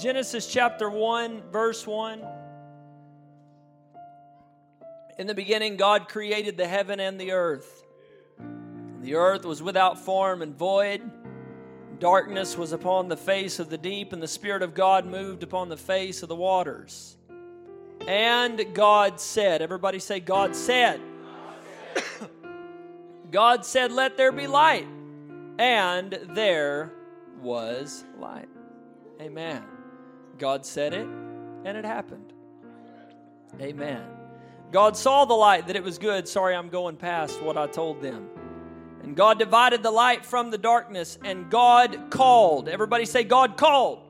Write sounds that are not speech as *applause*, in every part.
Genesis chapter 1, verse 1. In the beginning, God created the heaven and the earth. The earth was without form and void. Darkness was upon the face of the deep, and the Spirit of God moved upon the face of the waters. And God said, Everybody say, God said. God said, Let there be light. And there was light. Amen. God said it, and it happened. Amen. God saw the light that it was good. Sorry, I'm going past what I told them. And God divided the light from the darkness, and God called. Everybody say, God called.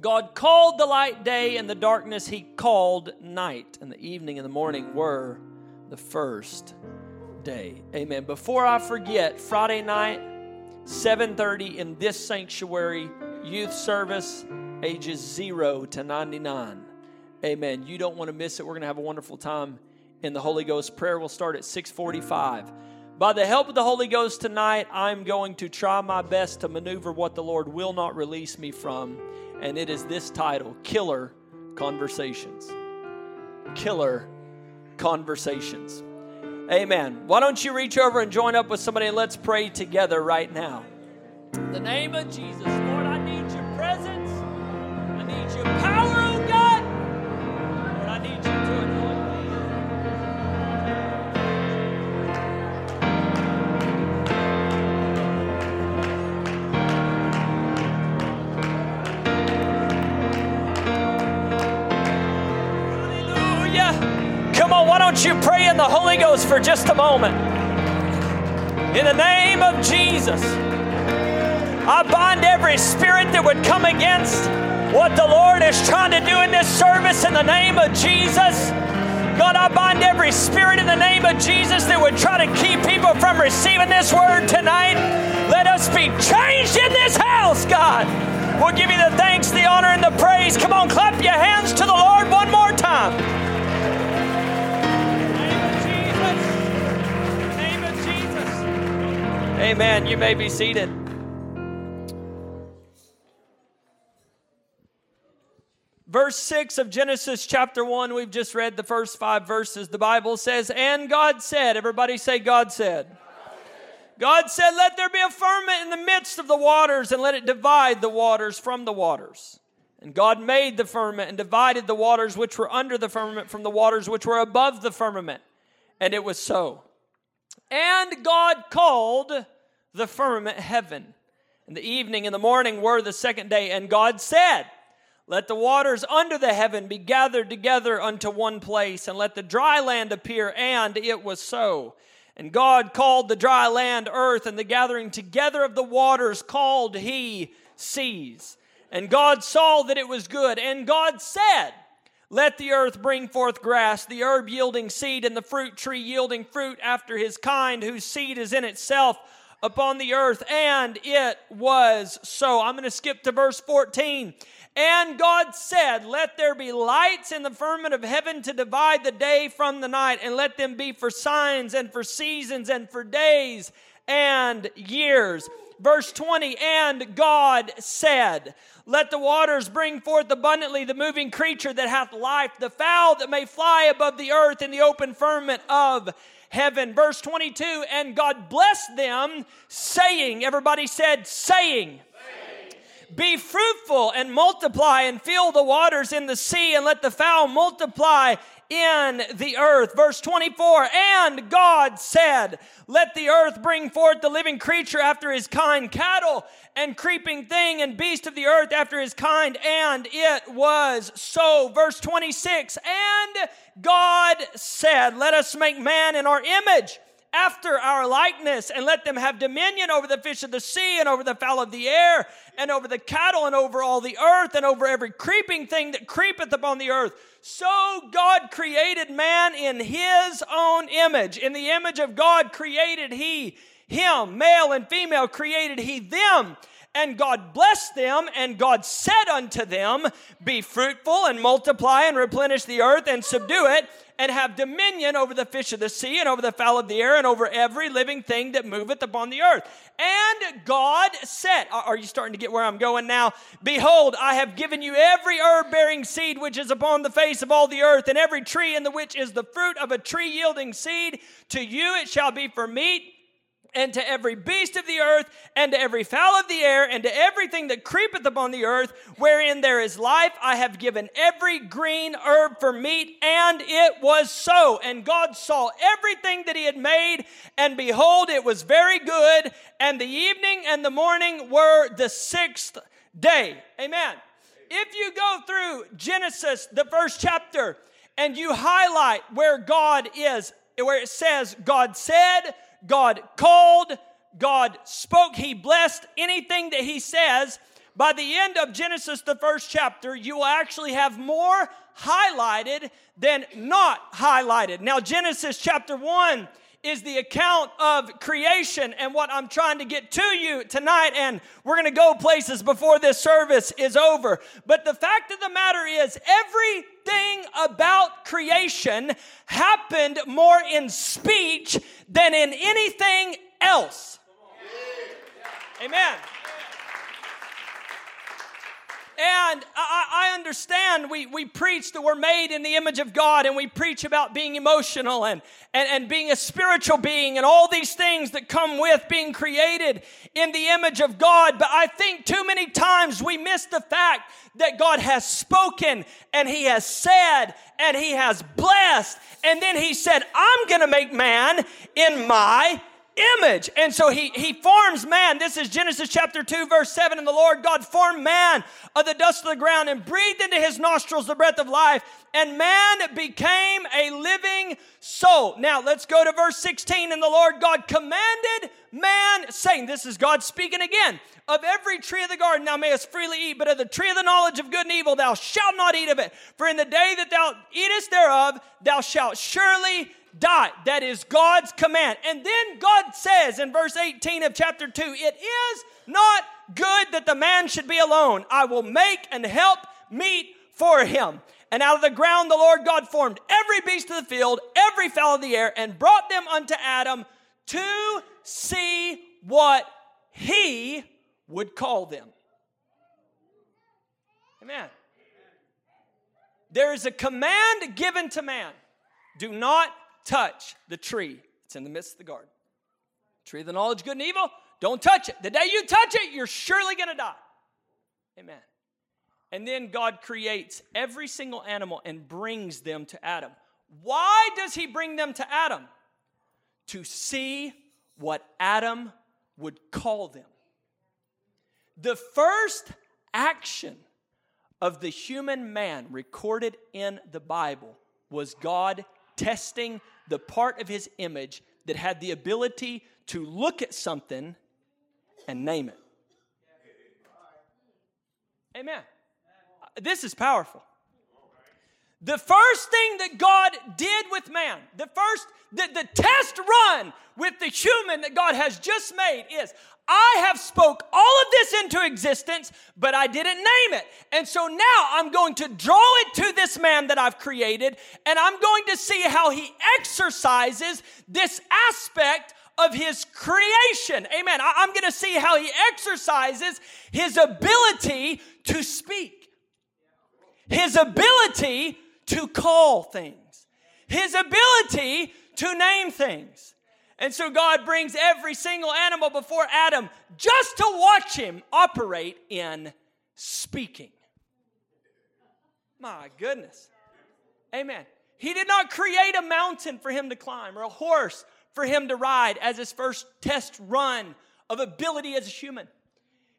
God called the light day, and the darkness he called night. And the evening and the morning were the first day. Amen. Before I forget, Friday night, 7:30 in this sanctuary, youth service, ages 0 to 99. Amen. You don't want to miss it. We're going to have a wonderful time in the Holy Ghost. Prayer will start at 645. By the help of the Holy Ghost tonight, I'm going to try my best to maneuver what the Lord will not release me from. And it is this title Killer Conversations. Killer Conversations. Amen. Why don't you reach over and join up with somebody and let's pray together right now. In the name of Jesus, Lord, I need your presence. I need your power. Oh God, and I need you to anoint me. Hallelujah. Come on, why don't you pray in the Holy Ghost for just a moment? In the name of Jesus, I bind every spirit that would come against what the Lord is trying to do in this service in the name of Jesus. God, I bind every spirit in the name of Jesus that would try to keep people from receiving this word tonight. Let us be changed in this house, God. We'll give you the thanks, the honor, and the praise. Come on, clap your hands to the Lord one more time. Name of Jesus. Name of Jesus. Amen. You may be seated. Verse 6 of Genesis chapter 1, we've just read the first five verses. The Bible says, And God said, everybody say, God said. God said, Let there be a firmament in the midst of the waters, and let it divide the waters from the waters. And God made the firmament and divided the waters which were under the firmament from the waters which were above the firmament. And it was so. And God called the firmament heaven. And the evening and the morning were the second day. And God said, Let the waters under the heaven be gathered together unto one place, and let the dry land appear. And it was so. And God called the dry land earth, and the gathering together of the waters called he seas. And God saw that it was good. And God said, let the earth bring forth grass, the herb yielding seed, and the fruit tree yielding fruit after his kind, whose seed is in itself upon the earth. And it was so. I'm going to skip to verse 14. And God said, Let there be lights in the firmament of heaven to divide the day from the night, and let them be for signs and for seasons and for days and years. Verse 20, and God said, let the waters bring forth abundantly the moving creature that hath life, the fowl that may fly above the earth in the open firmament of heaven. Verse 22 And God blessed them, saying, Everybody said, saying, be fruitful and multiply and fill the waters in the sea and let the fowl multiply in the earth. Verse 24, and God said, Let the earth bring forth the living creature after his kind, cattle and creeping thing and beast of the earth after his kind. And it was so. Verse 26, and God said, Let us make man in our image after our likeness, and let them have dominion over the fish of the sea, and over the fowl of the air, and over the cattle, and over all the earth, and over every creeping thing that creepeth upon the earth. So God created man in his own image. In the image of God created he him, male and female created he them. And God blessed them, and God said unto them, Be fruitful and multiply and replenish the earth and subdue it, and have dominion over the fish of the sea and over the fowl of the air and over every living thing that moveth upon the earth. And God said, Are you starting to get where I'm going now? Behold, I have given you every herb bearing seed which is upon the face of all the earth, and every tree in the which is the fruit of a tree yielding seed. To you it shall be for meat and to every beast of the earth, and to every fowl of the air, and to everything that creepeth upon the earth, wherein there is life, I have given every green herb for meat, and it was so. And God saw everything that he had made, and behold, it was very good. And the evening and the morning were the sixth day. Amen. If you go through Genesis, the first chapter, and you highlight where God is, where it says, God said, God called, God spoke, He blessed anything that He says. By the end of Genesis, the first chapter, you will actually have more highlighted than not highlighted. Now, Genesis chapter 1 is the account of creation and what I'm trying to get to you tonight. And we're going to go places before this service is over. But the fact of the matter is, everything about creation happened more in speech than in anything else. Amen. And I, I, understand we, we preach that we're made in the image of God and we preach about being emotional and, and, and being a spiritual being and all these things that come with being created in the image of God. But I think too many times we miss the fact that God has spoken and He has said and He has blessed. And then He said, I'm going to make man in my image. And so he, he forms man. This is Genesis chapter 2, verse 7. And the Lord God formed man of the dust of the ground and breathed into his nostrils the breath of life. And man became a living soul. Now let's go to verse 16. And the Lord God commanded man, saying, This is God speaking again. Of every tree of the garden thou mayest freely eat, but of the tree of the knowledge of good and evil thou shalt not eat of it. For in the day that thou eatest thereof, thou shalt surely die. That is God's command. And then God says in verse 18 of chapter 2 It is not good that the man should be alone. I will make and help meet for him. And out of the ground the Lord God formed every beast of the field, every fowl of the air, and brought them unto Adam to see what he would call them. Amen. There is a command given to man do not touch the tree. It's in the midst of the garden. Tree of the knowledge good and evil, don't touch it. The day you touch it, you're surely going to die. Amen. And then God creates every single animal and brings them to Adam. Why does he bring them to Adam? To see what Adam would call them. The first action of the human man recorded in the Bible was God testing the part of his image that had the ability to look at something and name it. Amen. This is powerful. The first thing that God did with man, the first, the, the test run with the human that God has just made is I have spoke all of this into existence, but I didn't name it. And so now I'm going to draw it to this man that I've created, and I'm going to see how he exercises this aspect of his creation. Amen. I, am going to see how he exercises his ability to speak, his ability to call things, his ability to name things. And so God brings every single animal before Adam just to watch him operate in speaking. My goodness. Amen. He did not create a mountain for him to climb or a horse for him to ride as his first test run of ability as a human.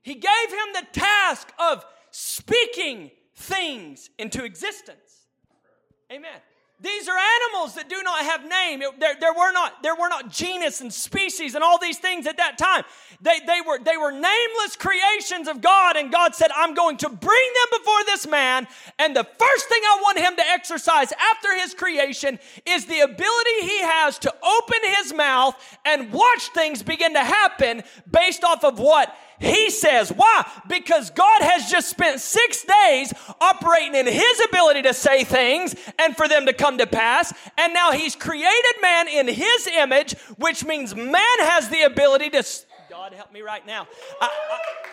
He gave him the task of speaking things into existence. Amen. These are animals that do not have name. It, there, there, were not, there were not genus and species and all these things at that time. They, they, were, they were nameless creations of God, and God said, I'm going to bring them before this man. And the first thing I want him to exercise after his creation is the ability he has to open his mouth and watch things begin to happen based off of what he says. Why? Because God has just spent six days operating in his ability to say things and for them to come to pass. And now he's created man in his image, which means man has the ability to. God help me right now. I, I,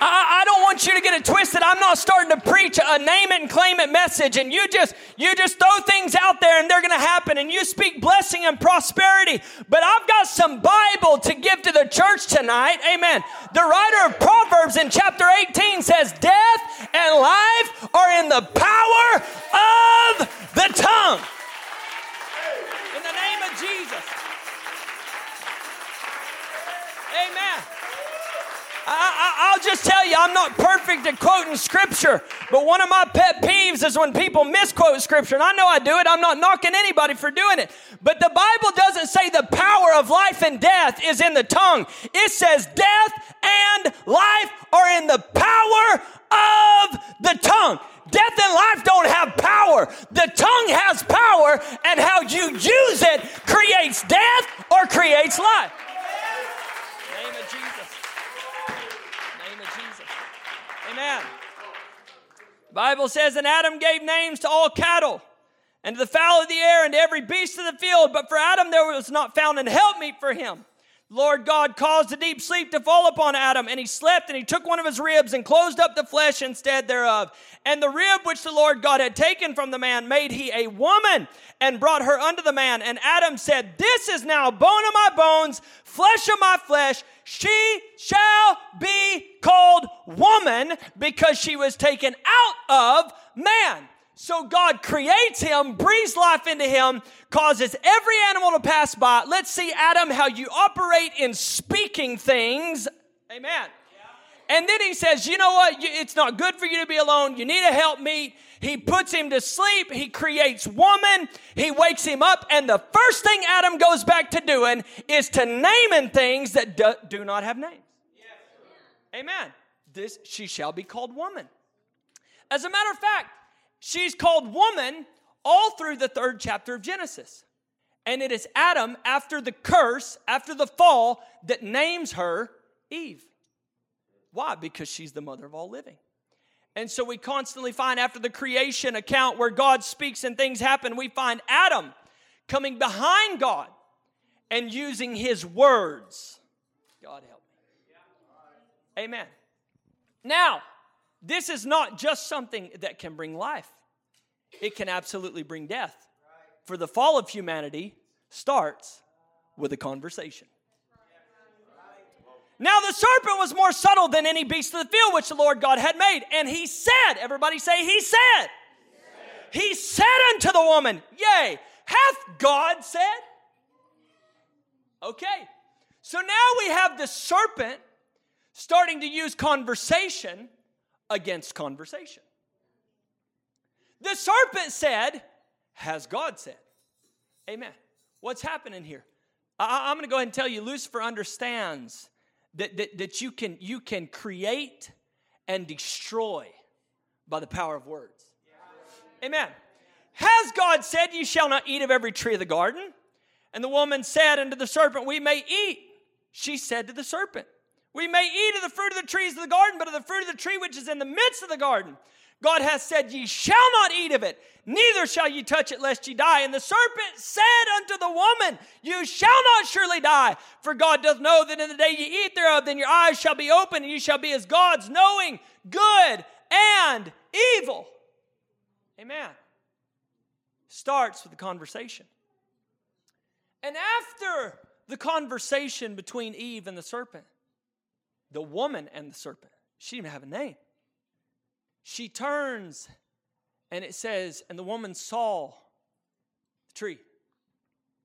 I, I, don't want you to get it twisted. I'm not starting to preach a name it and claim it message, and you just you just throw things out there and they're going to happen, and you speak blessing and prosperity. But I've got some Bible to give to the church tonight. Amen. The writer of Proverbs in chapter 18 says, "Death and life are in the power of the tongue." In the name of Jesus. Amen. I, will just tell you, I'm not perfect at quoting scripture, but one of my pet peeves is when people misquote scripture. And I know I do it, I'm not knocking anybody for doing it. But the Bible doesn't say the power of life and death is in the tongue, it says death and life are in the power of the tongue. Death and life don't have power. The tongue has power, and how you use it creates death or creates life. Amen. The Bible says, and Adam gave names to all cattle and to the fowl of the air and to every beast of the field. But for Adam there was not found an helpmeet for him. Lord God caused a deep sleep to fall upon Adam, and he slept, and he took one of his ribs and closed up the flesh instead thereof. And the rib which the Lord God had taken from the man made he a woman and brought her unto the man. And Adam said, This is now bone of my bones, flesh of my flesh. She shall be called woman because she was taken out of man. So God creates him, breathes life into him, causes every animal to pass by. Let's see, Adam, how you operate in speaking things. Amen. And then he says, You know what? It's not good for you to be alone. You need a helpmeet. He puts him to sleep. He creates woman. He wakes him up. And the first thing Adam goes back to doing is to naming things that do, do not have names. Amen. This, she shall be called woman. As a matter of fact, She's called woman all through the third chapter of Genesis. And it is Adam, after the curse, after the fall, that names her Eve. Why? Because she's the mother of all living. And so we constantly find after the creation account where God speaks and things happen, we find Adam coming behind God and using his words. God help me. Amen. Now, this is not just something that can bring life, it can absolutely bring death. For the fall of humanity starts with a conversation. Now the serpent was more subtle than any beast of the field which the Lord God had made. And he said, everybody say, He said. He said unto the woman, Yea, hath God said? Okay. So now we have the serpent starting to use conversation against conversation. The serpent said, Has God said? Amen. What's happening here? I, am going to go ahead and tell you Lucifer understands that, that, that you, can, you can create and destroy by the power of words. Amen. Has God said, You shall not eat of every tree of the garden? And the woman said unto the serpent, We may eat. She said to the serpent, we may eat of the fruit of the trees of the garden, but of the fruit of the tree which is in the midst of the garden, God hath said, Ye shall not eat of it, neither shall ye touch it, lest ye die. And the serpent said unto the woman, You shall not surely die, for God doth know that in the day ye eat thereof, then your eyes shall be open, and ye shall be as gods, knowing good and evil. Amen. Starts with the conversation. And after the conversation between Eve and the serpent, the woman and the serpent. She didn't have a name. She turns and it says, and the woman saw the tree.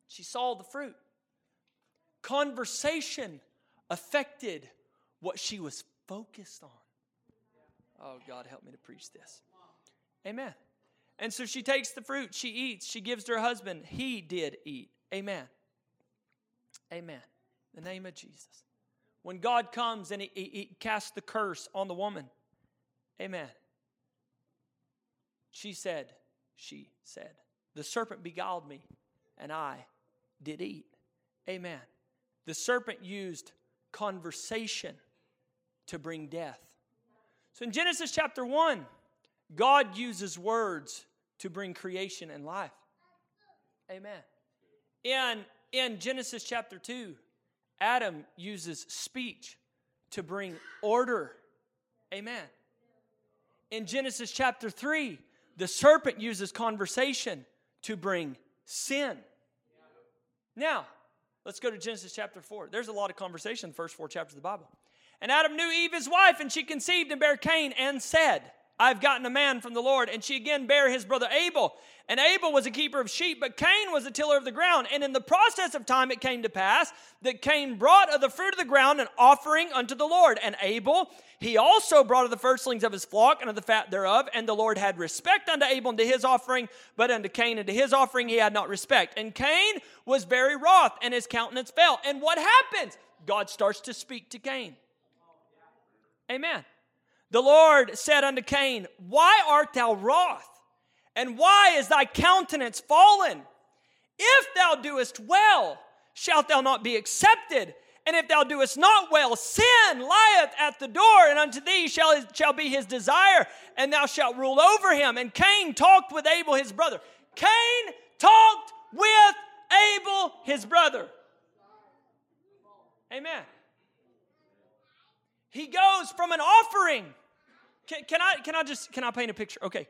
She saw the fruit. Conversation affected what she was focused on. Oh, God, help me to preach this. Amen. And so she takes the fruit, she eats, she gives to her husband. He did eat. Amen. Amen. In the name of Jesus when God comes and he, he, he casts the curse on the woman. Amen. She said, She said, The serpent beguiled me, and I did eat. Amen. The serpent used conversation to bring death. So in Genesis chapter 1, God uses words to bring creation and life. Amen. In, in Genesis chapter 2, Adam uses speech to bring order. Amen. In Genesis chapter 3, the serpent uses conversation to bring sin. Now, let's go to Genesis chapter 4. There's a lot of conversation in the first four chapters of the Bible. And Adam knew Eve his wife, and she conceived and bare Cain, and said, I've gotten a man from the Lord. And she again bare his brother Abel. And Abel was a keeper of sheep, but Cain was a tiller of the ground. And in the process of time, it came to pass that Cain brought of the fruit of the ground an offering unto the Lord. And Abel, he also brought of the firstlings of his flock and of the fat thereof. And the Lord had respect unto Abel and to his offering, but unto Cain and to his offering he had not respect. And Cain was very wroth, and his countenance fell. And what happens? God starts to speak to Cain. Amen. The Lord said unto Cain, Why art thou wroth? And why is thy countenance fallen? If thou doest well, shalt thou not be accepted. And if thou doest not well, sin lieth at the door, and unto thee shall, shall be his desire, and thou shalt rule over him. And Cain talked with Abel his brother. Cain talked with Abel his brother. Amen. He goes from an offering. Can, can, I can I just can I paint a picture? Okay.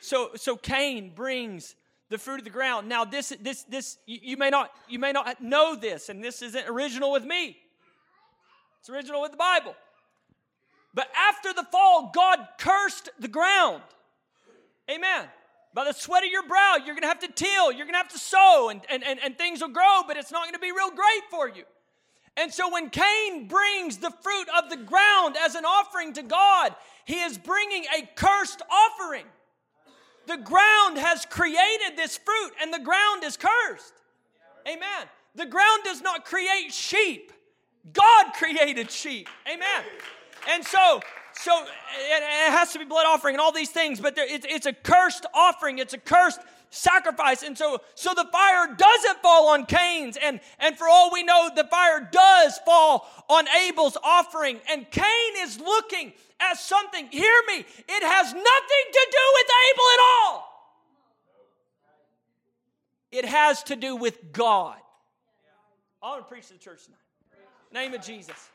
So so Cain brings the fruit of the ground. Now this this this you, you may not you may not know this, and this isn't original with me. It's original with the Bible. But after the fall, God cursed the ground. Amen. By the sweat of your brow, you're to have to till, you're to have to sow, and, and, and, and things will grow, but it's not to be real great for you. And so when Cain brings the fruit of the ground as an offering to God, he is bringing a cursed offering. The ground has created this fruit and the ground is cursed. Amen. The ground does not create sheep. God created sheep. Amen. And so, so it, has to be blood offering and all these things, but there, it's, it's a cursed offering. It's a cursed sacrifice. And so, so the fire doesn't fall on Cain's. And, and for all we know, the fire does fall on Abel's offering. And Cain is looking at something. Hear me. It has nothing to do with Abel at all. It has to do with God. I want to preach to the church tonight. Name of Jesus.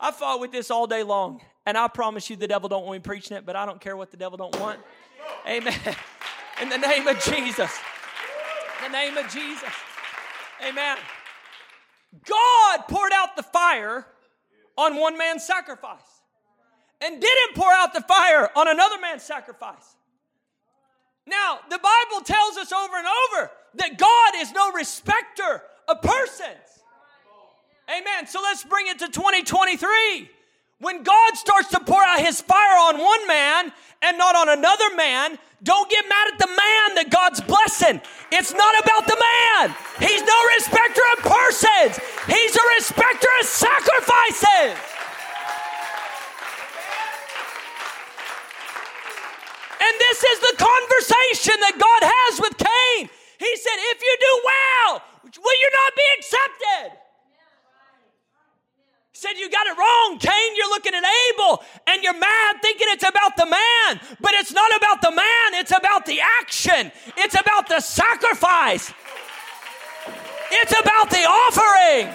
I fought with this all day long, and I promise you the devil don't want me preaching it, but I don't care what the devil don't want. Amen. In the name of Jesus. In the name of Jesus. Amen. God poured out the fire on one man's sacrifice and didn't pour out the fire on another man's sacrifice. Now, the Bible tells us over and over that God is no respecter of persons. Amen. So let's bring it to 2023. When God starts to pour out his fire on one man and not on another man, don't get mad at the man that God's blessing. It's not about the man. He's no respecter of persons, he's a respecter of sacrifices. And this is the conversation that God has with Cain. He said, If you do well, will you not be accepted? Said you got it wrong cain. You're looking at abel and you're mad thinking it's about the man. But it's not about the man. It's about the action. It's about the sacrifice. It's about the offering.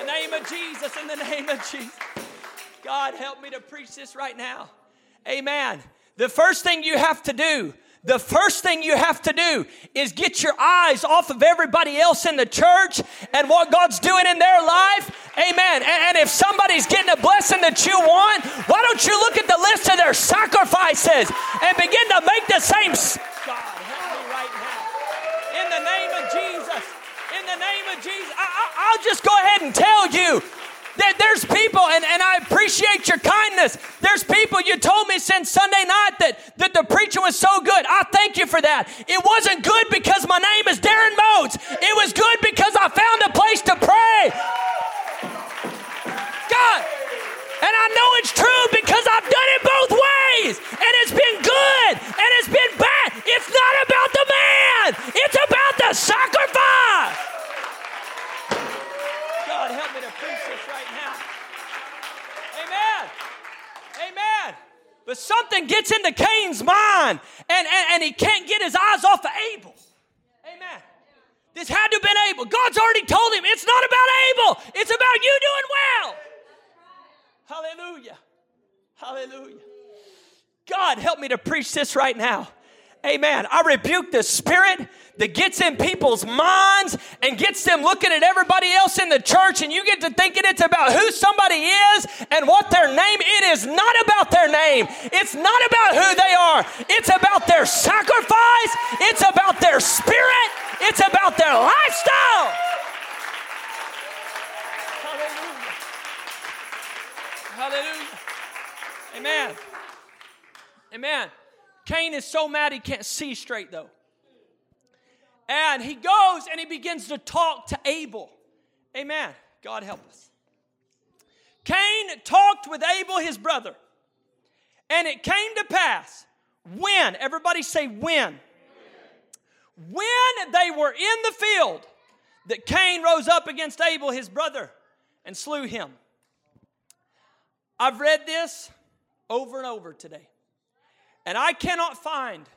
In the name of jesus in the name of jesus. God help me to preach this right now. Amen. The first thing you have to do the first thing you have to do is get your eyes off of everybody else in the church and what God's doing in their life. Amen. And, if somebody's getting a blessing that you want, why don't you look at the list of their sacrifices and begin to make the same. God, help me right now. In the name of Jesus. In the name of Jesus. I, will just go ahead and tell you there's people, and, and I appreciate your kindness. There's people you told me since Sunday night that, that the preaching was so good. I thank you for that. It wasn't good because my name is Darren Motes. It was good because I found a place to pray. God. And I know it's true because I've done it both ways. And it's been good and it's been bad. It's not about the man, it's about the sacrifice. God, help me to preach Amen. But something gets into Cain's mind, and, and, and he can't get his eyes off of Abel. Amen. This had to have been Abel. God's already told him it's not about Abel, it's about you doing well. Hallelujah. Hallelujah. God, help me to preach this right now. Amen. I rebuke the spirit that gets in people's minds and gets them looking at everybody else in the church, and you get to thinking it's about who somebody is and what their name. It is not about their name. It's not about who they are. It's about their sacrifice. It's about their spirit. It's about their lifestyle. Hallelujah. Hallelujah. Amen. Amen. Cain is so mad he can't see straight, though. And he goes and he begins to talk to Abel. Amen. God help us. Cain talked with Abel, his brother. And it came to pass when, everybody say when, when they were in the field, that Cain rose up against Abel, his brother, and slew him. I've read this over and over today. And I cannot find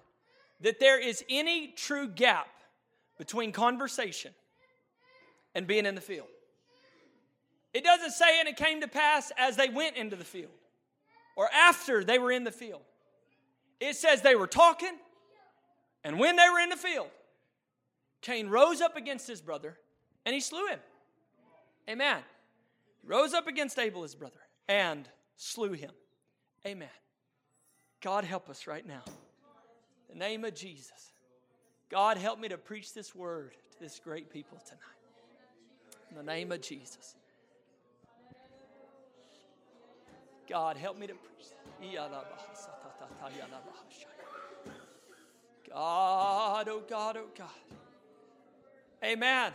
that there is any true gap between conversation and being in the field. It doesn't say, and it came to pass as they went into the field or after they were in the field. It says they were talking, and when they were in the field, Cain rose up against his brother and he slew him. Amen. He rose up against Abel, his brother, and slew him. Amen. God help us right now. In the name of Jesus. God help me to preach this word to this great people tonight. In the name of Jesus. God help me to preach. God, oh God, oh God. Amen.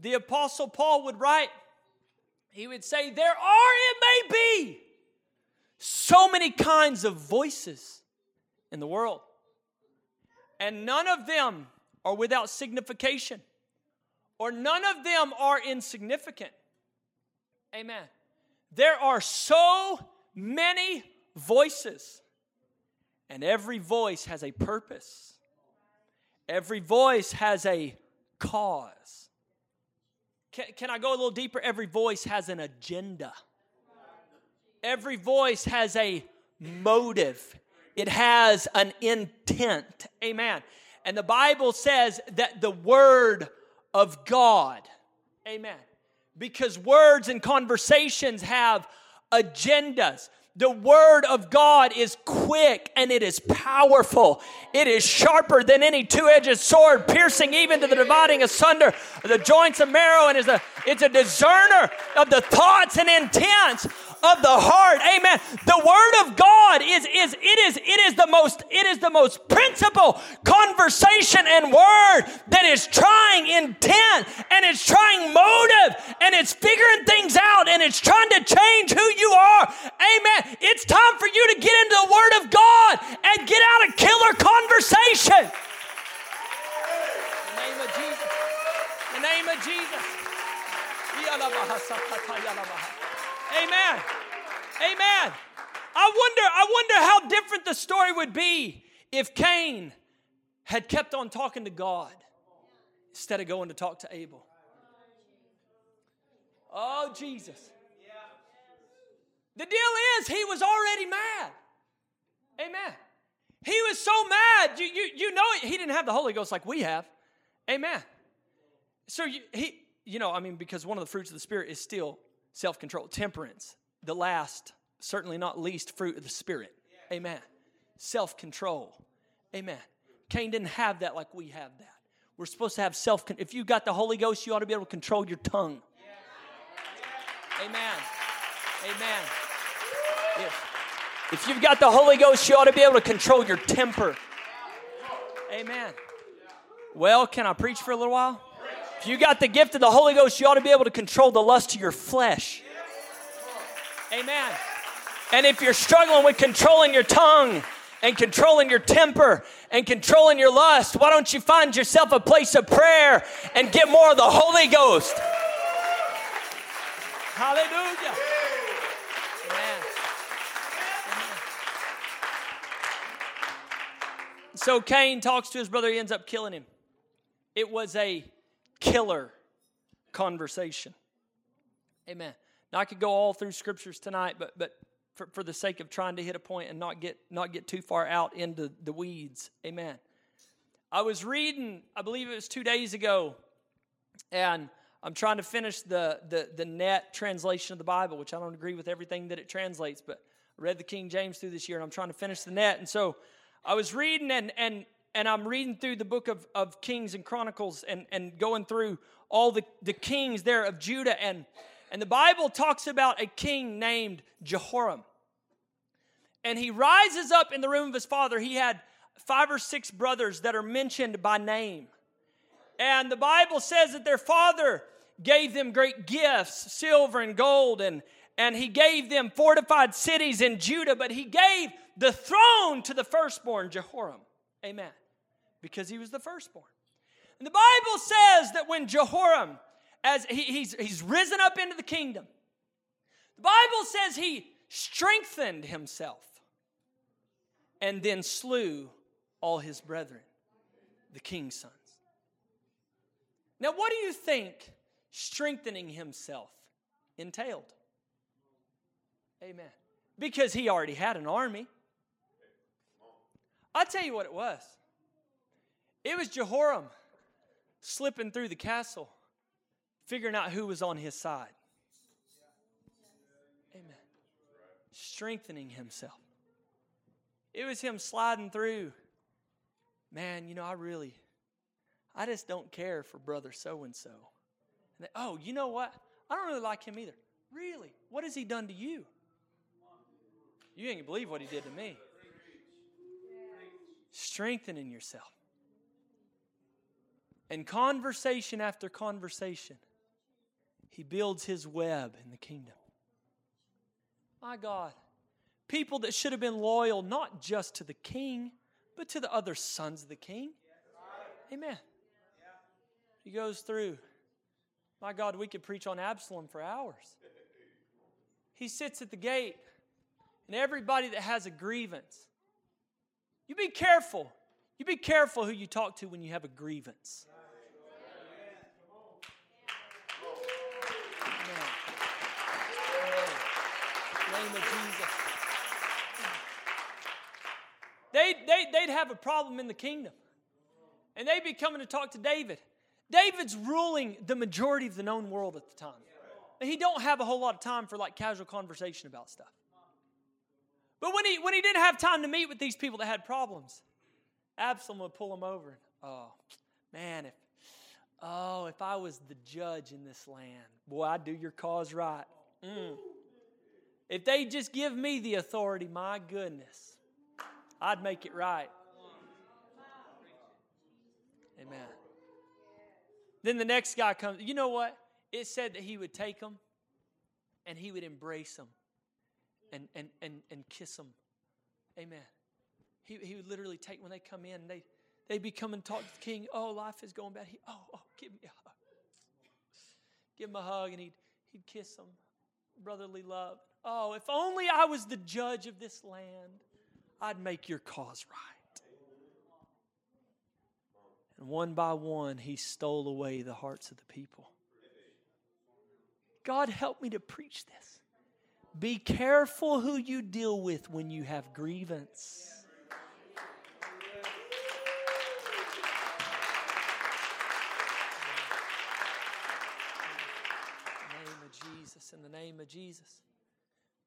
The Apostle Paul would write, he would say, There are, it may be, so many kinds of voices in the world, and none of them are without signification, or none of them are insignificant. Amen. There are so many voices, and every voice has a purpose. Every voice has a cause. Can, can I go a little deeper? Every voice has an agenda. Every voice has a motive, it has an intent. Amen. And the Bible says that the Word of God, amen, because words and conversations have agendas. The word of God is quick and it is powerful. It is sharper than any two-edged sword, piercing even to the dividing asunder of the joints of marrow, and is a it's a discerner of the thoughts and intents of the heart. Amen. The word of God is, is it is it is the most it is the most principal conversation and word that is trying intent and it's trying motive and it's figuring things out and it's trying to change who you are. Amen. It's time for you to get into the word of God and get out a killer conversation. The name of Jesus. In the name of Jesus. Amen. Amen. I wonder, I wonder how different the story would be if Cain had kept on talking to God instead of going to talk to Abel. Oh, Jesus. The deal is, he was already mad. Amen. He was so mad. You, you, you know, he didn't have the Holy Ghost like we have. Amen. So you, he, you know, I mean, because one of the fruits of the Spirit is still self control, temperance, the last, certainly not least, fruit of the Spirit. Amen. Self control. Amen. Cain didn't have that like we have that. We're supposed to have self control. If you got the Holy Ghost, you ought to be able to control your tongue. Amen. Amen. If, if you've got the Holy Ghost, you ought to be able to control your temper. Amen. Well, can I preach for a little while? You got the gift of the Holy Ghost, you ought to be able to control the lust of your flesh. Amen. And if you're struggling with controlling your tongue and controlling your temper and controlling your lust, why don't you find yourself a place of prayer and get more of the Holy Ghost? Hallelujah. Amen. So Cain talks to his brother, he ends up killing him. It was a killer conversation. Amen. Now I could go all through scriptures tonight, but but for, for the sake of trying to hit a point and not get not get too far out into the weeds. Amen. I was reading, I believe it was two days ago, and I'm trying to finish the, the, the net translation of the Bible, which I don't agree with everything that it translates, but I read the King James through this year, and I'm trying to finish the net. And so I was reading, and and and I'm reading through the book of, of Kings and Chronicles and, and going through all the, the kings there of Judah. And, and the Bible talks about a king named Jehoram. And he rises up in the room of his father. He had five or six brothers that are mentioned by name. And the Bible says that their father gave them great gifts, silver and gold, and, and he gave them fortified cities in Judah, but he gave the throne to the firstborn, Jehoram. Amen because he was the firstborn. And the Bible says that when Jehoram, as he, he's, he's risen up into the kingdom, the Bible says he strengthened himself and then slew all his brethren, the king's sons. Now, what do you think strengthening himself entailed? Amen. Because he already had an army. I'll tell you what it was. It was Jehoram slipping through the castle, figuring out who was on his side. Amen. Strengthening himself. It was him sliding through. Man, you know, I really, I just don't care for brother so and so. Oh, you know what? I don't really like him either. Really? What has he done to you? You ain't believe what he did to me. Strengthening yourself. And conversation after conversation, he builds his web in the kingdom. My God, people that should have been loyal not just to the king, but to the other sons of the king. Amen. He goes through. My God, we could preach on Absalom for hours. He sits at the gate, and everybody that has a grievance, you be careful. You be careful who you talk to when you have a grievance. Name of Jesus. They, they, they'd have a problem in the kingdom. And they'd be coming to talk to David. David's ruling the majority of the known world at the time. And he don't have a whole lot of time for like casual conversation about stuff. But when he when he didn't have time to meet with these people that had problems, Absalom would pull him over. And, oh, man, if oh, if I was the judge in this land, boy, I'd do your cause right. Mm. If they just give me the authority, my goodness, I'd make it right. Amen. Then the next guy comes. You know what? It said that he would take them and he would embrace them and, and, and, and kiss them. Amen. He, he would literally take when they come in, they, they'd be coming talk to the king. Oh, life is going bad. He, oh, oh, give me a hug. Give him a hug and he'd, he'd kiss them. Brotherly love. Oh, if only I was the judge of this land, I'd make your cause right. And one by one, he stole away the hearts of the people. God, help me to preach this. Be careful who you deal with when you have grievance. In the name of Jesus, in the name of Jesus.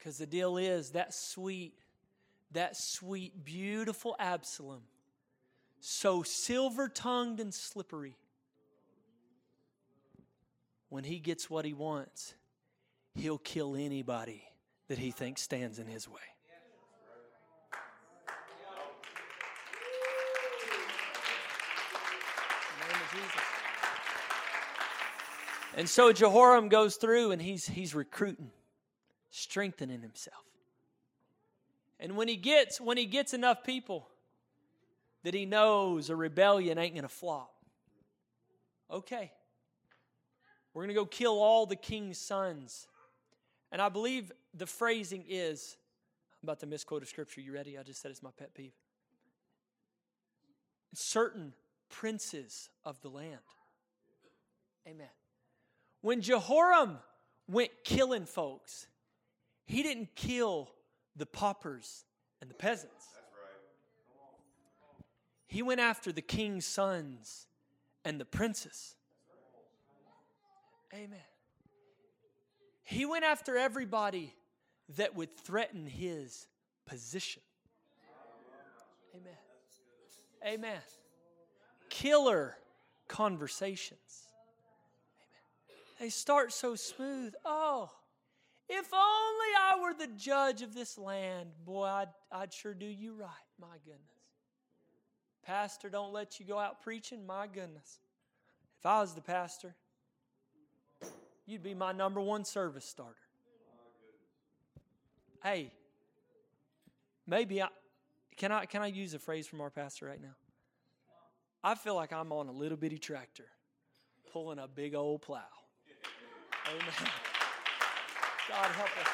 Because the deal is that sweet, that sweet, beautiful Absalom, so silver tongued and slippery, when he gets what he wants, he'll kill anybody that he thinks stands in his way. And so Jehoram goes through and he's, he's recruiting strengthening himself. And when he gets when he gets enough people that he knows a rebellion ain't going to flop. Okay. We're going to go kill all the king's sons. And I believe the phrasing is I'm about to misquote a scripture. You ready? I just said it's my pet peeve. certain princes of the land. Amen. When Jehoram went killing folks, he didn't kill the paupers and the peasants. He went after the king's sons and the princes. Amen. He went after everybody that would threaten his position. Amen. Amen. Killer conversations. Amen. They start so smooth. Oh, if only I were the judge of this land, boy, I'd, I'd sure do you right. My goodness. Pastor, don't let you go out preaching. My goodness. If I was the pastor, you'd be my number one service starter. Hey, maybe I can I can I use a phrase from our pastor right now? I feel like I'm on a little bitty tractor pulling a big old plow. Amen. God help us.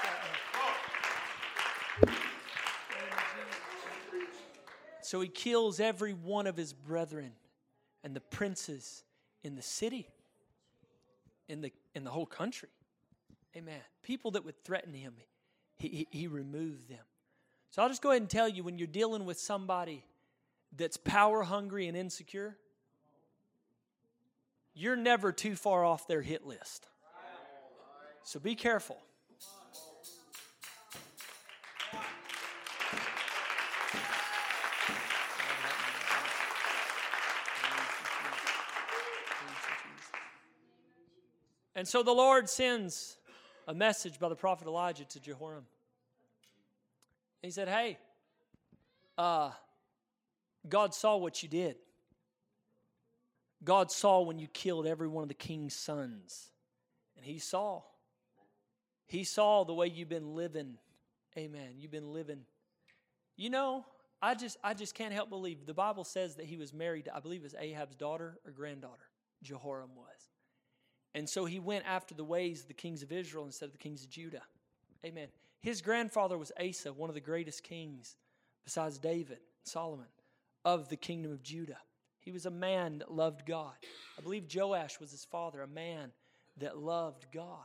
So he kills every one of his brethren and the princes in the city, in the, in the whole country. Amen. People that would threaten him, he, he, he removed them. So I'll just go ahead and tell you when you're dealing with somebody that's power hungry and insecure, you're never too far off their hit list. So be careful. And so the Lord sends a message by the prophet Elijah to Jehoram. He said, Hey, uh, God saw what you did. God saw when you killed every one of the king's sons. And He saw. He saw the way you've been living. Amen. You've been living. You know, I just I just can't help believe the Bible says that he was married, to, I believe it was Ahab's daughter or granddaughter. Jehoram was. And so he went after the ways of the kings of Israel instead of the kings of Judah. Amen. His grandfather was Asa, one of the greatest kings, besides David and Solomon, of the kingdom of Judah. He was a man that loved God. I believe Joash was his father, a man that loved God.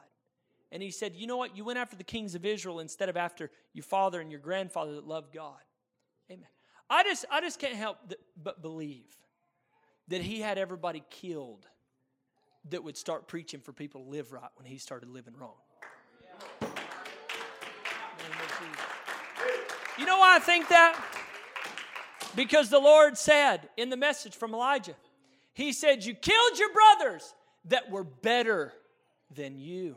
And he said, You know what? You went after the kings of Israel instead of after your father and your grandfather that loved God. Amen. I just, I just can't help but believe that he had everybody killed that would start preaching for people to live right when he started living wrong. You know why I think that? Because the Lord said in the message from Elijah, He said, You killed your brothers that were better than you.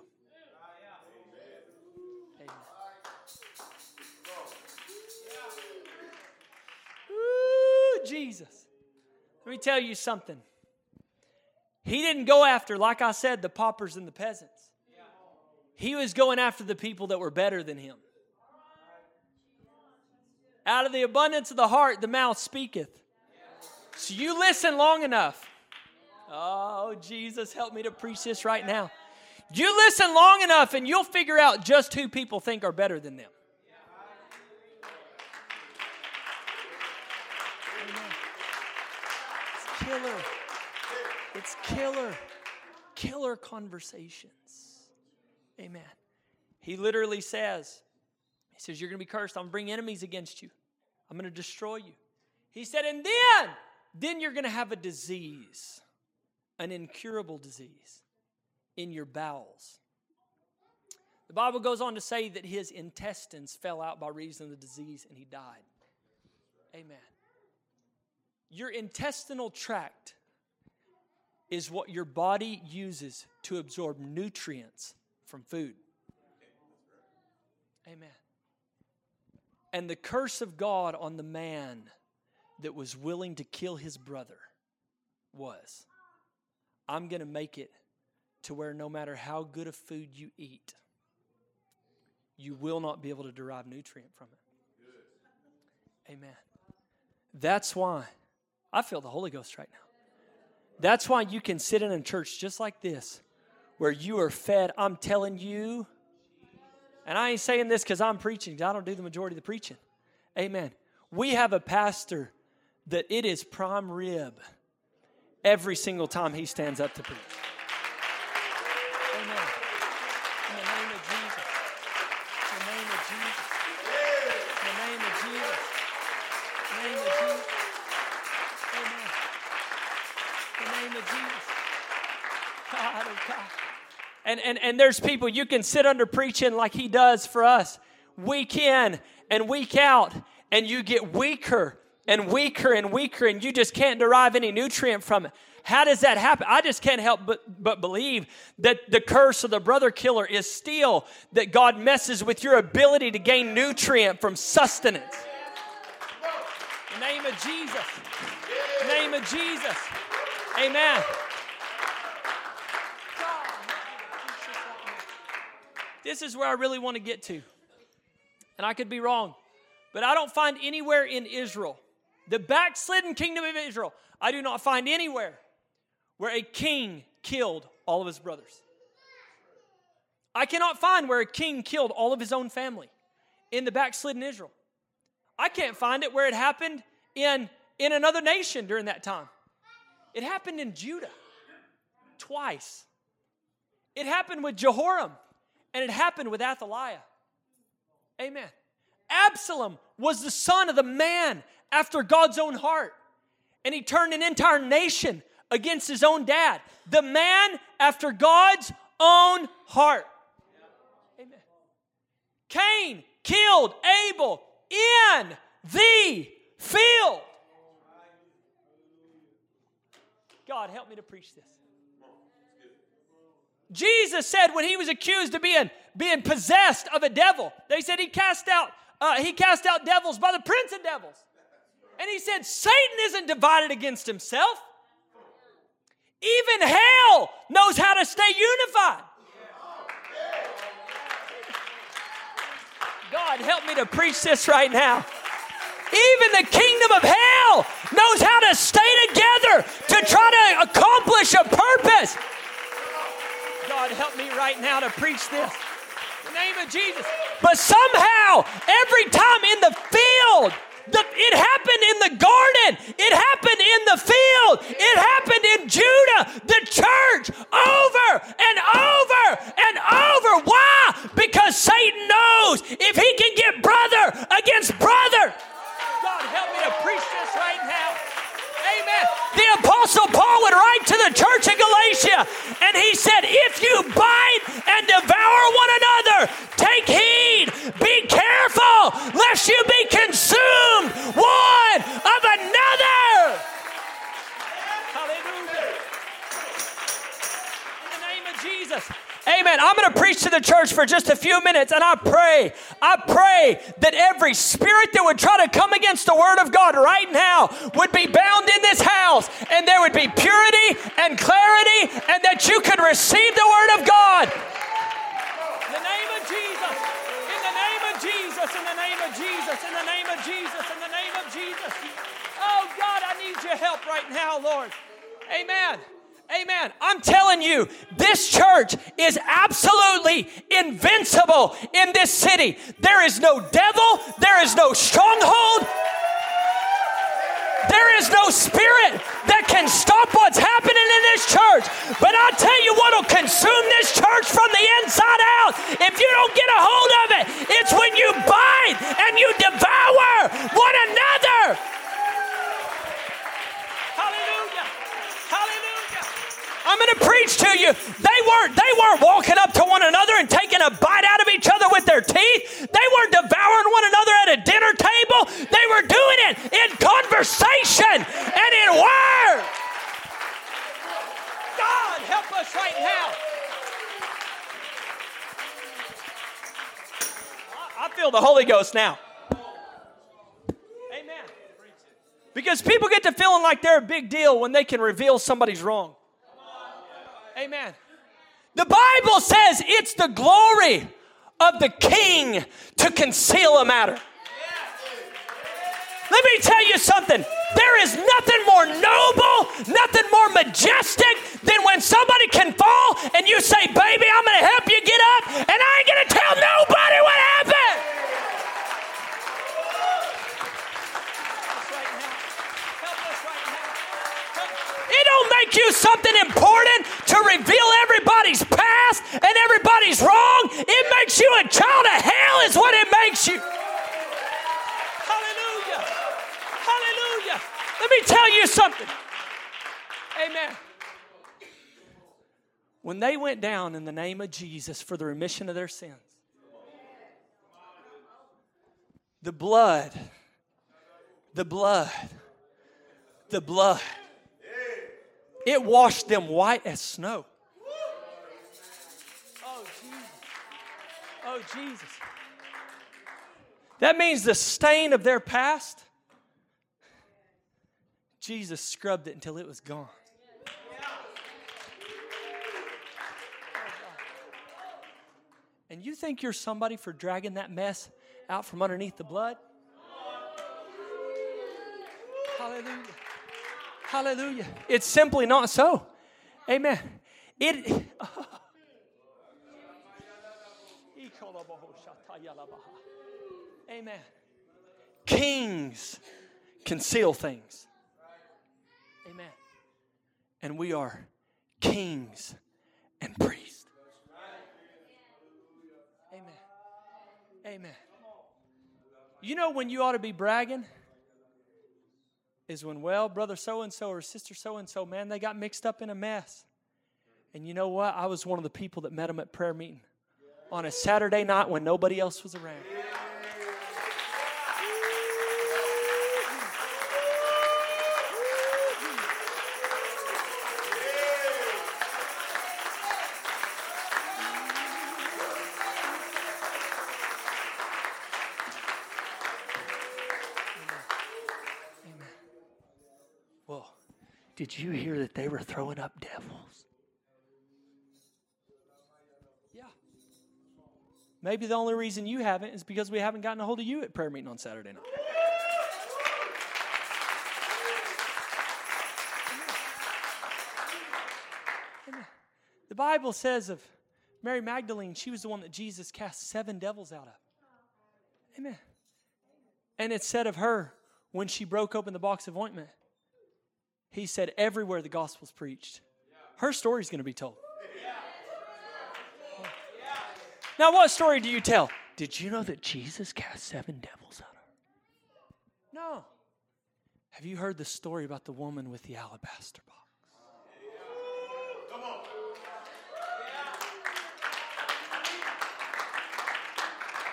Ooh, Jesus. Let me tell you something. He didn't go after, like I said, the paupers and the peasants. He was going after the people that were better than him. Out of the abundance of the heart, the mouth speaketh. So you listen long enough. Oh, Jesus, help me to preach this right now. You listen long enough and you'll figure out just who people think are better than them. Killer. It's killer. Killer conversations. Amen. He literally says, He says, You're going to be cursed. I'm going to bring enemies against you. I'm going to destroy you. He said, And then, then you're going to have a disease, an incurable disease in your bowels. The Bible goes on to say that his intestines fell out by reason of the disease and he died. Amen. Your intestinal tract is what your body uses to absorb nutrients from food. Amen. And the curse of God on the man that was willing to kill his brother was I'm going to make it to where no matter how good of food you eat, you will not be able to derive nutrient from it. Amen. That's why I feel the Holy Ghost right now. That's why you can sit in a church just like this, where you are fed. I'm telling you, and I ain't saying this because I'm preaching, I don't do the majority of the preaching. Amen. We have a pastor that it is prime rib every single time he stands up to preach. Amen. In the name of Jesus. In the name of Jesus. In the name of Jesus. In the name of Jesus. Amen. In the name of Jesus. God, oh God. And, and, and there's people you can sit under preaching like he does for us week in and week out, and you get weaker and weaker and weaker, and you just can't derive any nutrient from it. How does that happen? I just can't help but, but believe that the curse of the brother killer is still that God messes with your ability to gain nutrient from sustenance. Name of Jesus. Name of Jesus. Amen. This is where I really want to get to. And I could be wrong, but I don't find anywhere in Israel, the backslidden kingdom of Israel, I do not find anywhere where a king killed all of his brothers. I cannot find where a king killed all of his own family in the backslidden Israel. I can't find it where it happened in, in another nation during that time. It happened in Judah twice. It happened with Jehoram and it happened with Athaliah. Amen. Absalom was the son of the man after God's own heart. And he turned an entire nation against his own dad. The man after God's own heart. Amen. Cain killed Abel in the field. God, help me to preach this. Jesus said when he was accused of being, being possessed of a devil, they said he cast out uh, he cast out devils by the prince of devils. And he said Satan isn't divided against himself. Even hell knows how to stay unified. God, help me to preach this right now. Even the kingdom of hell knows how to stay together to try to accomplish a purpose. God, help me right now to preach this. In the name of Jesus. But somehow, every time in the field, the, it happened in the garden. It happened in the field. It happened in Judah, the church, over and over and over. Why? Because Satan knows if he can get brother against brother. God, help me to preach this right now. Amen. The Apostle Paul would write to the church in Galatia, and he said, If you bite and devour one another, take heed, be careful, lest you be consumed one of another. Hallelujah. In the name of Jesus. Amen. I'm going to preach to the church for just a few minutes, and I pray, I pray that every spirit that would try to come against the Word of God right now would be bound in this house, and there would be purity and clarity, and that you could receive the Word of God. In the name of Jesus, in the name of Jesus, in the name of Jesus, in the name of Jesus, in the name of Jesus. Oh God, I need your help right now, Lord. Amen. Amen. I'm telling you, this church is absolutely invincible in this city. There is no devil, there is no stronghold, there is no spirit that can stop what's happening in this church. But I'll tell you what will consume this church from the inside out. If you don't get a hold of it, it's when you bite and you devour one another. I'm going to preach to you. They weren't, they weren't walking up to one another and taking a bite out of each other with their teeth. They weren't devouring one another at a dinner table. They were doing it in conversation and in word. God, help us right now. I feel the Holy Ghost now. Amen. Because people get to feeling like they're a big deal when they can reveal somebody's wrong. Amen. The Bible says it's the glory of the king to conceal a matter. Let me tell you something. There is nothing more noble, nothing more majestic than when somebody can fall and you say, Baby, I'm going to help you get up, and I ain't going to tell nobody what happened. Make you something important to reveal everybody's past and everybody's wrong. It makes you a child of hell, is what it makes you. Hallelujah. Hallelujah. Let me tell you something. Amen. When they went down in the name of Jesus for the remission of their sins, the blood, the blood, the blood, it washed them white as snow. Oh, Jesus. Oh, Jesus. That means the stain of their past, Jesus scrubbed it until it was gone. And you think you're somebody for dragging that mess out from underneath the blood? Hallelujah. Hallelujah. It's simply not so. Amen. It. Amen. Kings conceal things. Amen. And we are kings and priests. Amen. Amen. You know when you ought to be bragging? Is when, well, brother so and so or sister so and so, man, they got mixed up in a mess. And you know what? I was one of the people that met them at prayer meeting on a Saturday night when nobody else was around. Did you hear that they were throwing up devils? Yeah. Maybe the only reason you haven't is because we haven't gotten a hold of you at prayer meeting on Saturday night. The Bible says of Mary Magdalene, she was the one that Jesus cast seven devils out of. Amen. And it said of her when she broke open the box of ointment, he said, everywhere the gospel's preached, her story's going to be told. Now, what story do you tell? Did you know that Jesus cast seven devils out of her? No. Have you heard the story about the woman with the alabaster box?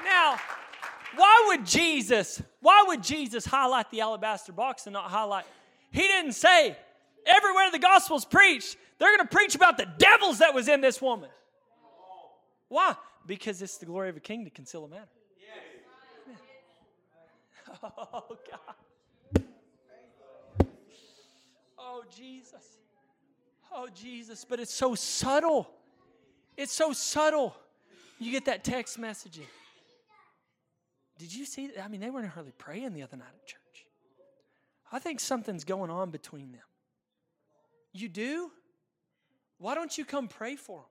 Now, why would Jesus, why would Jesus highlight the alabaster box and not highlight he didn't say, everywhere the gospel's preached, they're going to preach about the devils that was in this woman. Why? Because it's the glory of a king to conceal a matter. *laughs* Oh, God. Oh, Jesus. Oh, Jesus. But it's so subtle. It's so subtle. You get that text messaging. Did you see? I mean, they weren't hardly praying the other night at church. I think something's going on between them. You do? Why don't you come pray for them?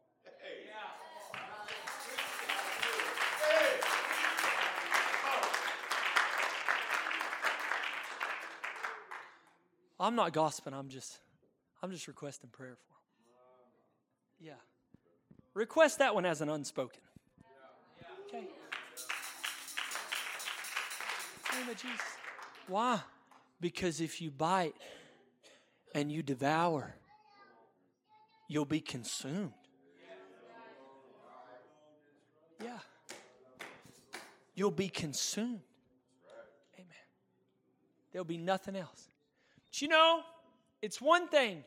I'm not gossiping. I'm just, I'm just requesting prayer for them. Yeah. Request that one as an unspoken. Okay. Name of Jesus. Why? Because if you bite and you devour, you'll be consumed. Yeah. You'll be consumed. Amen. There'll be nothing else. But you know, it's one thing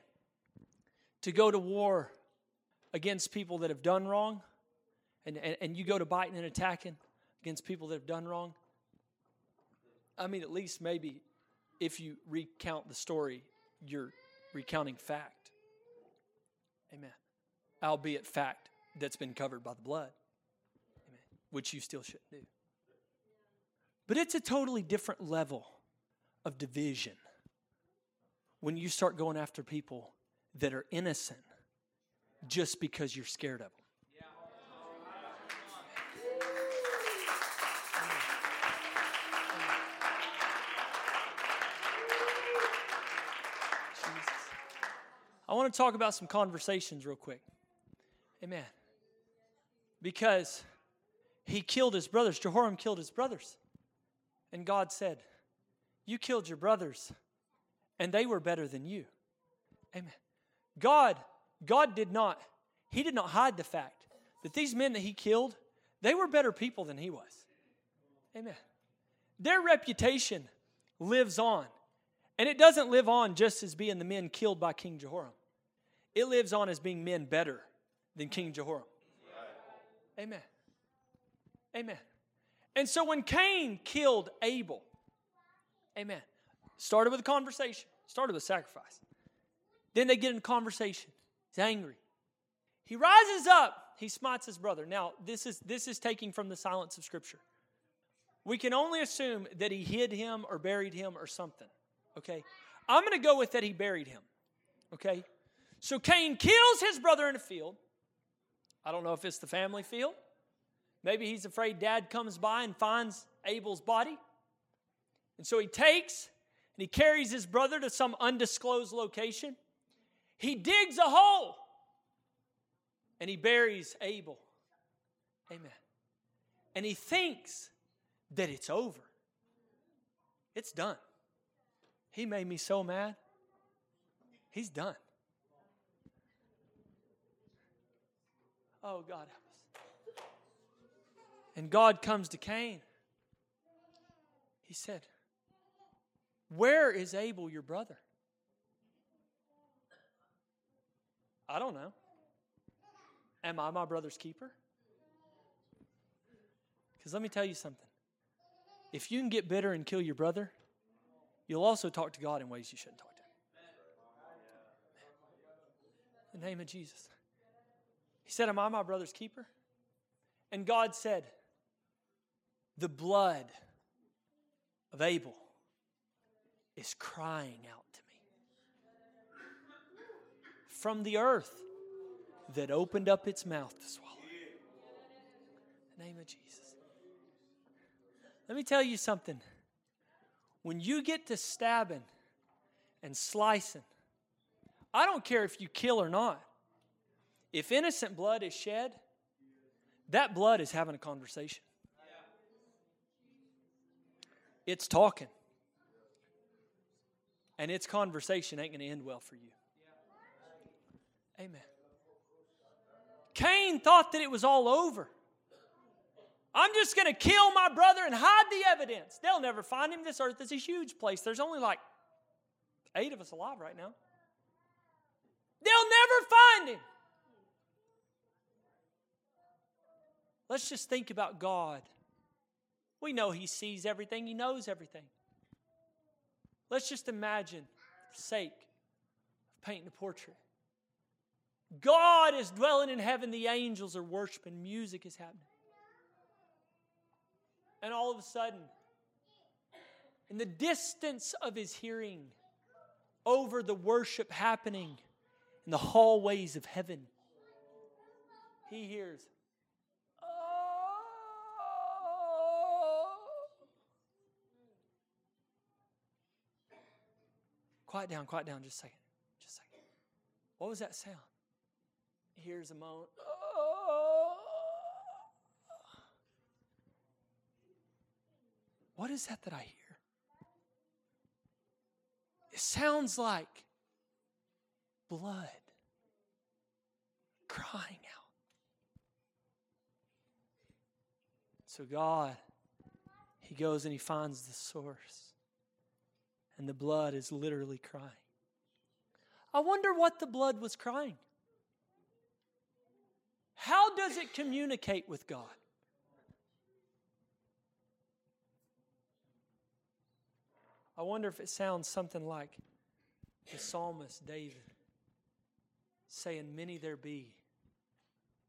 to go to war against people that have done wrong, and, and, and you go to biting and attacking against people that have done wrong. I mean, at least maybe if you recount the story, you're recounting fact. Amen. Albeit fact that's been covered by the blood. Amen. Which you still shouldn't do. But it's a totally different level of division when you start going after people that are innocent just because you're scared of them. I want to talk about some conversations real quick. Amen. Because he killed his brothers. Jehoram killed his brothers. And God said, You killed your brothers, and they were better than you. Amen. God, God did not, He did not hide the fact that these men that He killed, they were better people than He was. Amen. Their reputation lives on. And it doesn't live on just as being the men killed by King Jehoram. It lives on as being men better than King Jehoram. Amen. Amen. And so when Cain killed Abel, amen, started with a conversation, started with sacrifice. Then they get in conversation. He's angry. He rises up, he smites his brother. Now, this is this is taking from the silence of Scripture. We can only assume that he hid him or buried him or something. Okay? I'm to go with that he buried him. Okay? So Cain kills his brother in a field. I don't know if it's the family field. Maybe he's afraid dad comes by and finds Abel's body. And so he takes and he carries his brother to some undisclosed location. He digs a hole and he buries Abel. Amen. And he thinks that it's over. It's done. He made me so mad. He's done. Oh, God help us. And God comes to Cain. He said, Where is Abel, your brother? I don't know. Am I my brother's keeper? Because let me tell you something. If you can get bitter and kill your brother, you'll also talk to God in ways you shouldn't talk to him. In the name of Jesus. He said, Am I my brother's keeper? And God said, The blood of Abel is crying out to me. From the earth that opened up its mouth to swallow. In the name of Jesus. Let me tell you something. When you get to stabbing and slicing, I don't care if you kill or not. If innocent blood is shed, that blood is having a conversation. It's talking. And its conversation ain't going to end well for you. Amen. Cain thought that it was all over. I'm just going to kill my brother and hide the evidence. They'll never find him. This earth is a huge place. There's only like eight of us alive right now. They'll never find him. Let's just think about God. We know He sees everything, He knows everything. Let's just imagine, for the sake of painting a portrait. God is dwelling in heaven, the angels are worshiping, music is happening. And all of a sudden, in the distance of his hearing, over the worship happening in the hallways of heaven, he hears, oh. Quiet down, quiet down just a second. Just a second. What was that sound? He hears a moan. Oh. What is that that I hear? It sounds like blood crying out. So God, He goes and He finds the source, and the blood is literally crying. I wonder what the blood was crying. How does it communicate with God? I wonder if it sounds something like the psalmist David saying, Many there be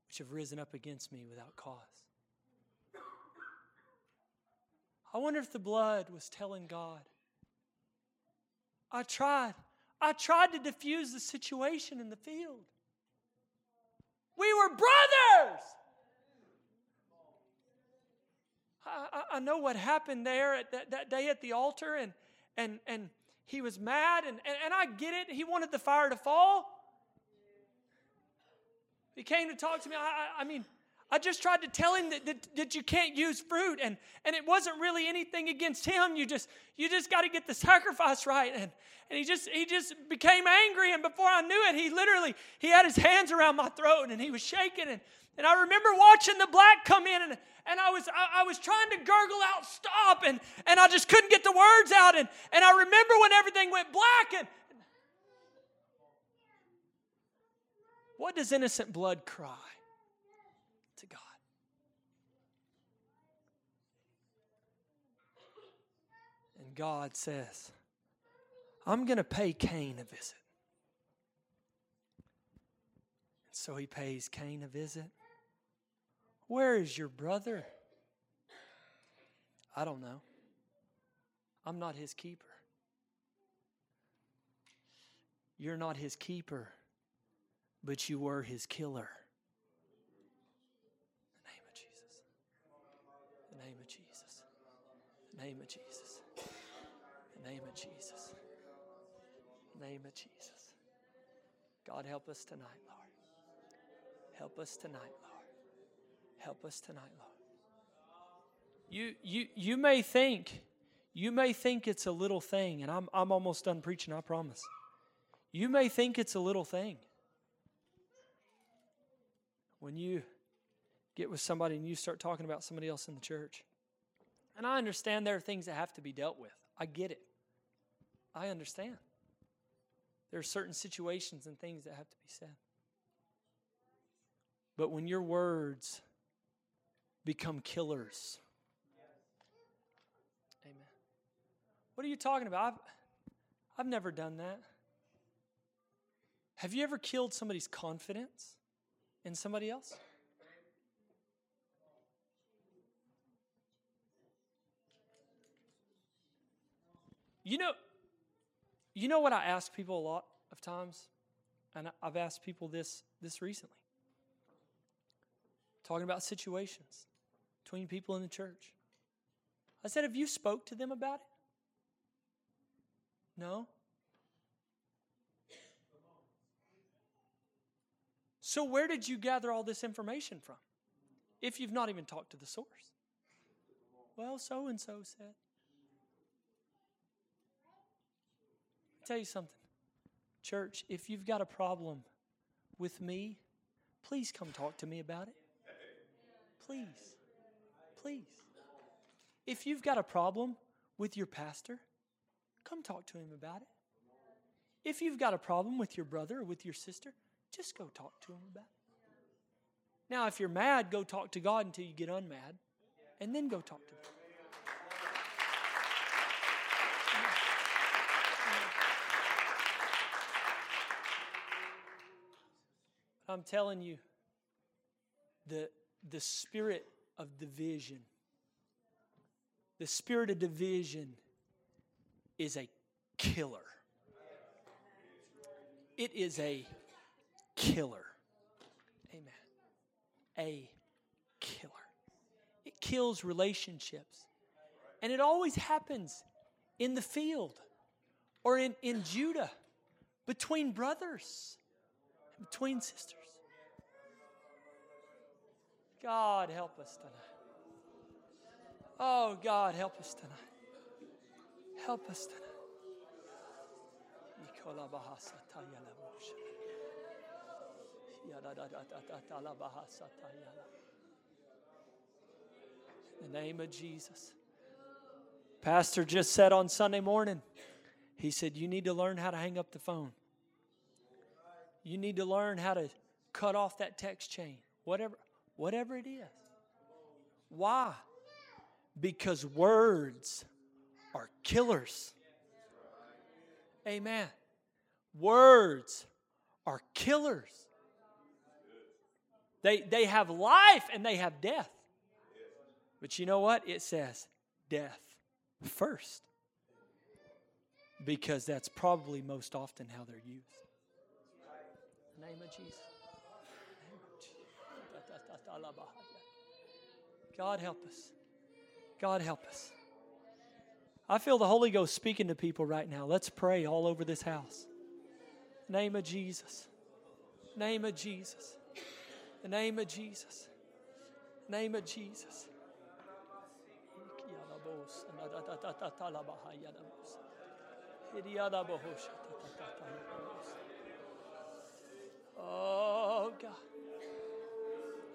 which have risen up against me without cause. I wonder if the blood was telling God, I tried. I tried to diffuse the situation in the field. We were brothers. I, I, know what happened there at that, that day at the altar, and and, and he was mad, and, and, and I get it. He wanted the fire to fall. He came to talk to me. I, I, I mean, I just tried to tell him that, that, that, you can't use fruit, and, and it wasn't really anything against him. You just you just got to get the *laughs* sacrifice right. And, and he just he just became angry, and before I knew it, he literally he had his hands around my throat and he was shaking. And, and I remember watching the black come in, and, and I was I, I was trying to gurgle out stop, and, and I just couldn't get the words out. And, and I remember when everything went black, and what does innocent blood cry? to God. God says, I'm going to pay Cain a visit. And so he pays Cain a visit. Where is your brother? I don't know. I'm not his keeper. You're not his keeper, but you were his killer. The name of Jesus. The name of Jesus. The name of Jesus. God, help us tonight, Lord. Help us tonight, Lord. Help us tonight, Lord. You, you, you may think, you may think it's a little thing, and I'm, I'm almost done preaching, I promise. You may think it's a little thing. When you get with somebody and you start talking about somebody else in the church, and I understand there are things that have to be dealt with. I get it. I understand. There are certain situations and things that have to be said. But when your words become killers, amen. What are you talking about? I've, I've never done that. Have you ever killed somebody's confidence in somebody else? You know, you know what I ask people a lot of times? And I've asked people this this recently. Talking about situations between people in the church. I said, have you spoke to them about it? No? So where did you gather all this information from? If you've not even talked to the source. Well, so and so said. Tell you something. Church, if you've got a problem with me, please come talk to me about it. Please. Please. If you've got a problem with your pastor, come talk to him about it. If you've got a problem with your brother or with your sister, just go talk to him about it. Now, if you're mad, go talk to God until you get unmad, and then go talk to him. I'm telling you, the, the spirit of division, the spirit of division is a killer. It is a killer. Amen. A killer. It kills relationships. And it always happens in the field or in, in Judah between brothers, between sisters. God, help us tonight. Oh, God, help us tonight. Help us tonight. In the name of Jesus. Pastor just said on Sunday morning, he said, You need to learn how to hang up the phone. You need to learn how to cut off that text chain. Whatever whatever it is. Why? Because words are killers. Amen. Words are killers. They, they have life and they have death. But you know what? It says death first. Because that's probably most often how they're used. In the name of Jesus. God help us. God help us. I feel the Holy Ghost speaking to people right now. Let's pray all over this house. Name of Jesus. Name of Jesus. The name of Jesus. Name of Jesus. Oh God.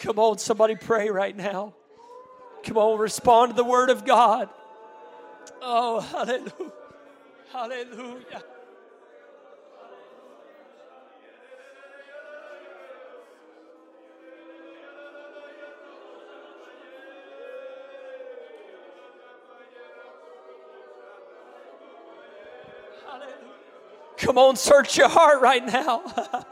Come on, somebody pray right now. Come on, respond to the word of God. Oh, hallelujah. Hallelujah. Come on, search your heart right now. *laughs*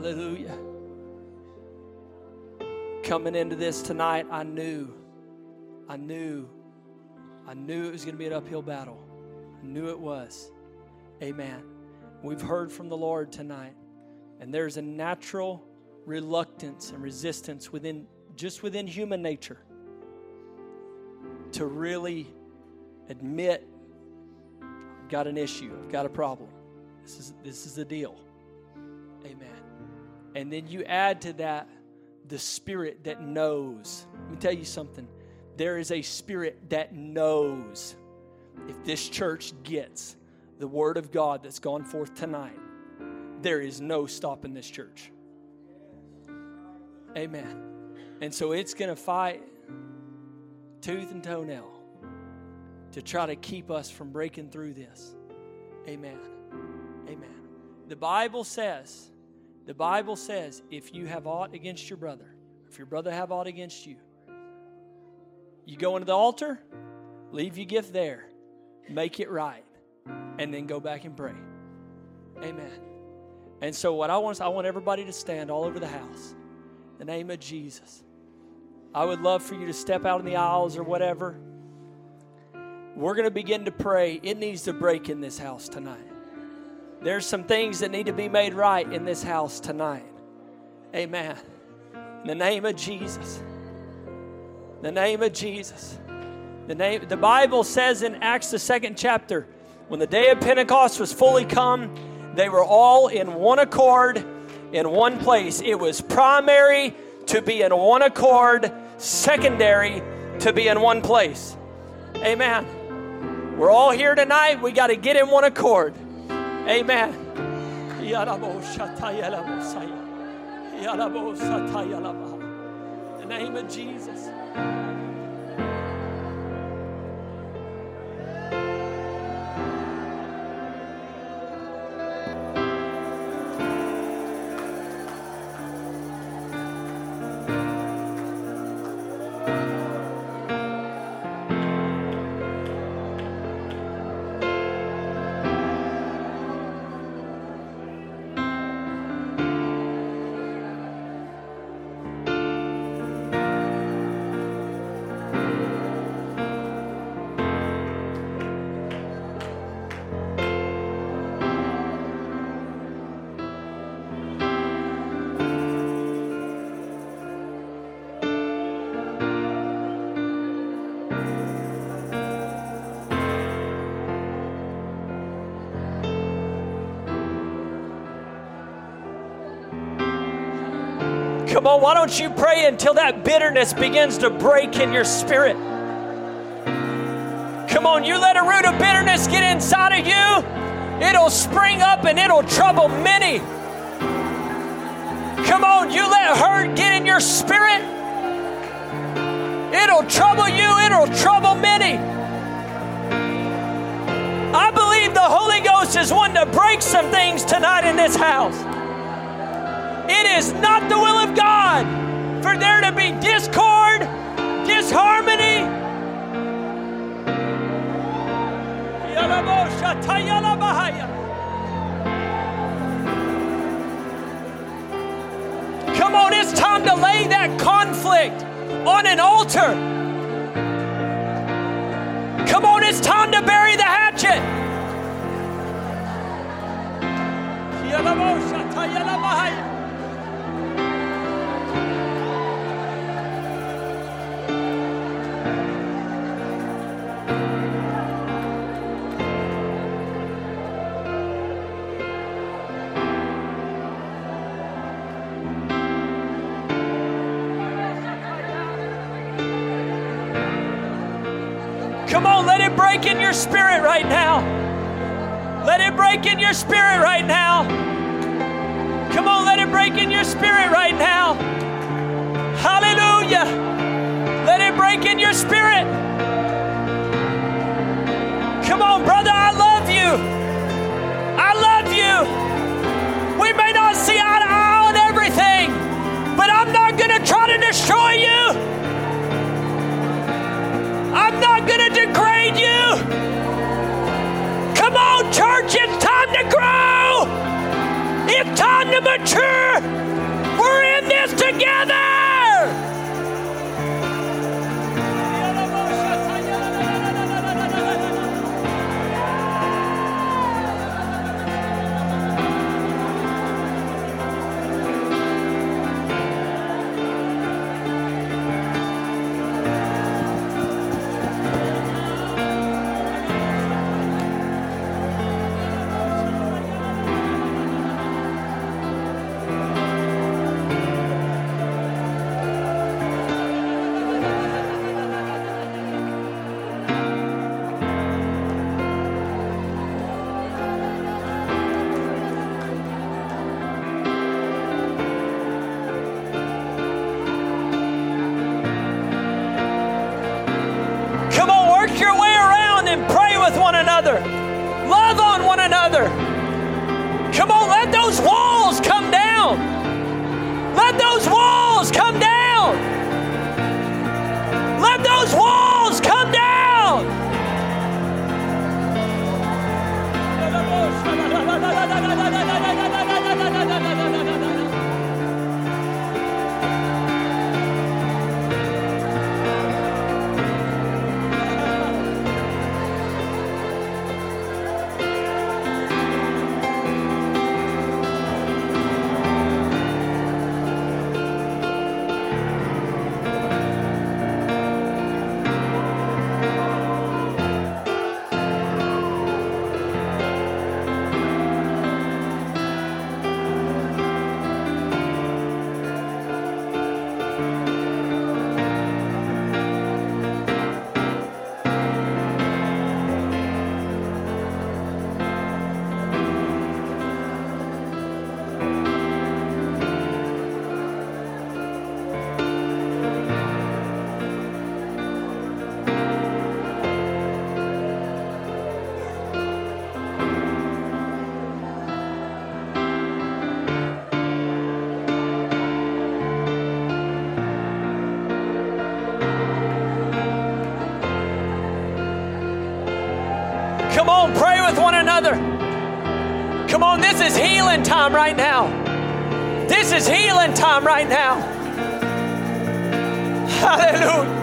Hallelujah. Coming into this tonight, I knew, I knew, I knew it was going to be an uphill battle. I knew it was. Amen. We've heard from the Lord tonight, and there's a natural reluctance and resistance within just within human nature to really admit I've got an issue, I've got a problem. This is this is the deal. Amen. And then you add to that the spirit that knows. Let me tell you something. There is a spirit that knows if this church gets the word of God that's gone forth tonight, there is no stopping this church. Amen. And so it's going to fight tooth and toenail to try to keep us from breaking through this. Amen. Amen. The Bible says, the Bible says, if you have aught against your brother, if your brother have aught against you, you go into the altar, leave your gift there, make it right, and then go back and pray. Amen. And so what I want is I want everybody to stand all over the house. In the name of Jesus. I would love for you to step out in the aisles or whatever. We're going to begin to pray. It needs to break in this house tonight. There's some things that need to be made right in this house tonight. Amen. In the name of Jesus. The name of Jesus. The name the Bible says in Acts the second chapter, when the day of Pentecost was fully come, they were all in one accord in one place. It was primary to be in one accord, secondary to be in one place. Amen. We're all here tonight. We got to get in one accord. Amen. In the name of Jesus. Come on, why don't you pray until that bitterness begins to break in your spirit? Come on, you let a root of bitterness get inside of you, it'll spring up and it'll trouble many. Come on, you let hurt get in your spirit, it'll trouble you, it'll trouble many. I believe the Holy Ghost is one to break some things tonight in this house. It is not the will of God for there to be discord, disharmony. Come on, it's time to lay that conflict on an altar. Come on, it's time to bury the hatchet. Come your spirit right now. Let it break in your spirit right now. Come on, let it break in your spirit right now. Hallelujah. Let it break in your spirit. Come on, brother, I love you. I love you. We may not see eye to eye on everything, but I'm not going to try to destroy this is healing time right now. This is healing time right now. Hallelujah.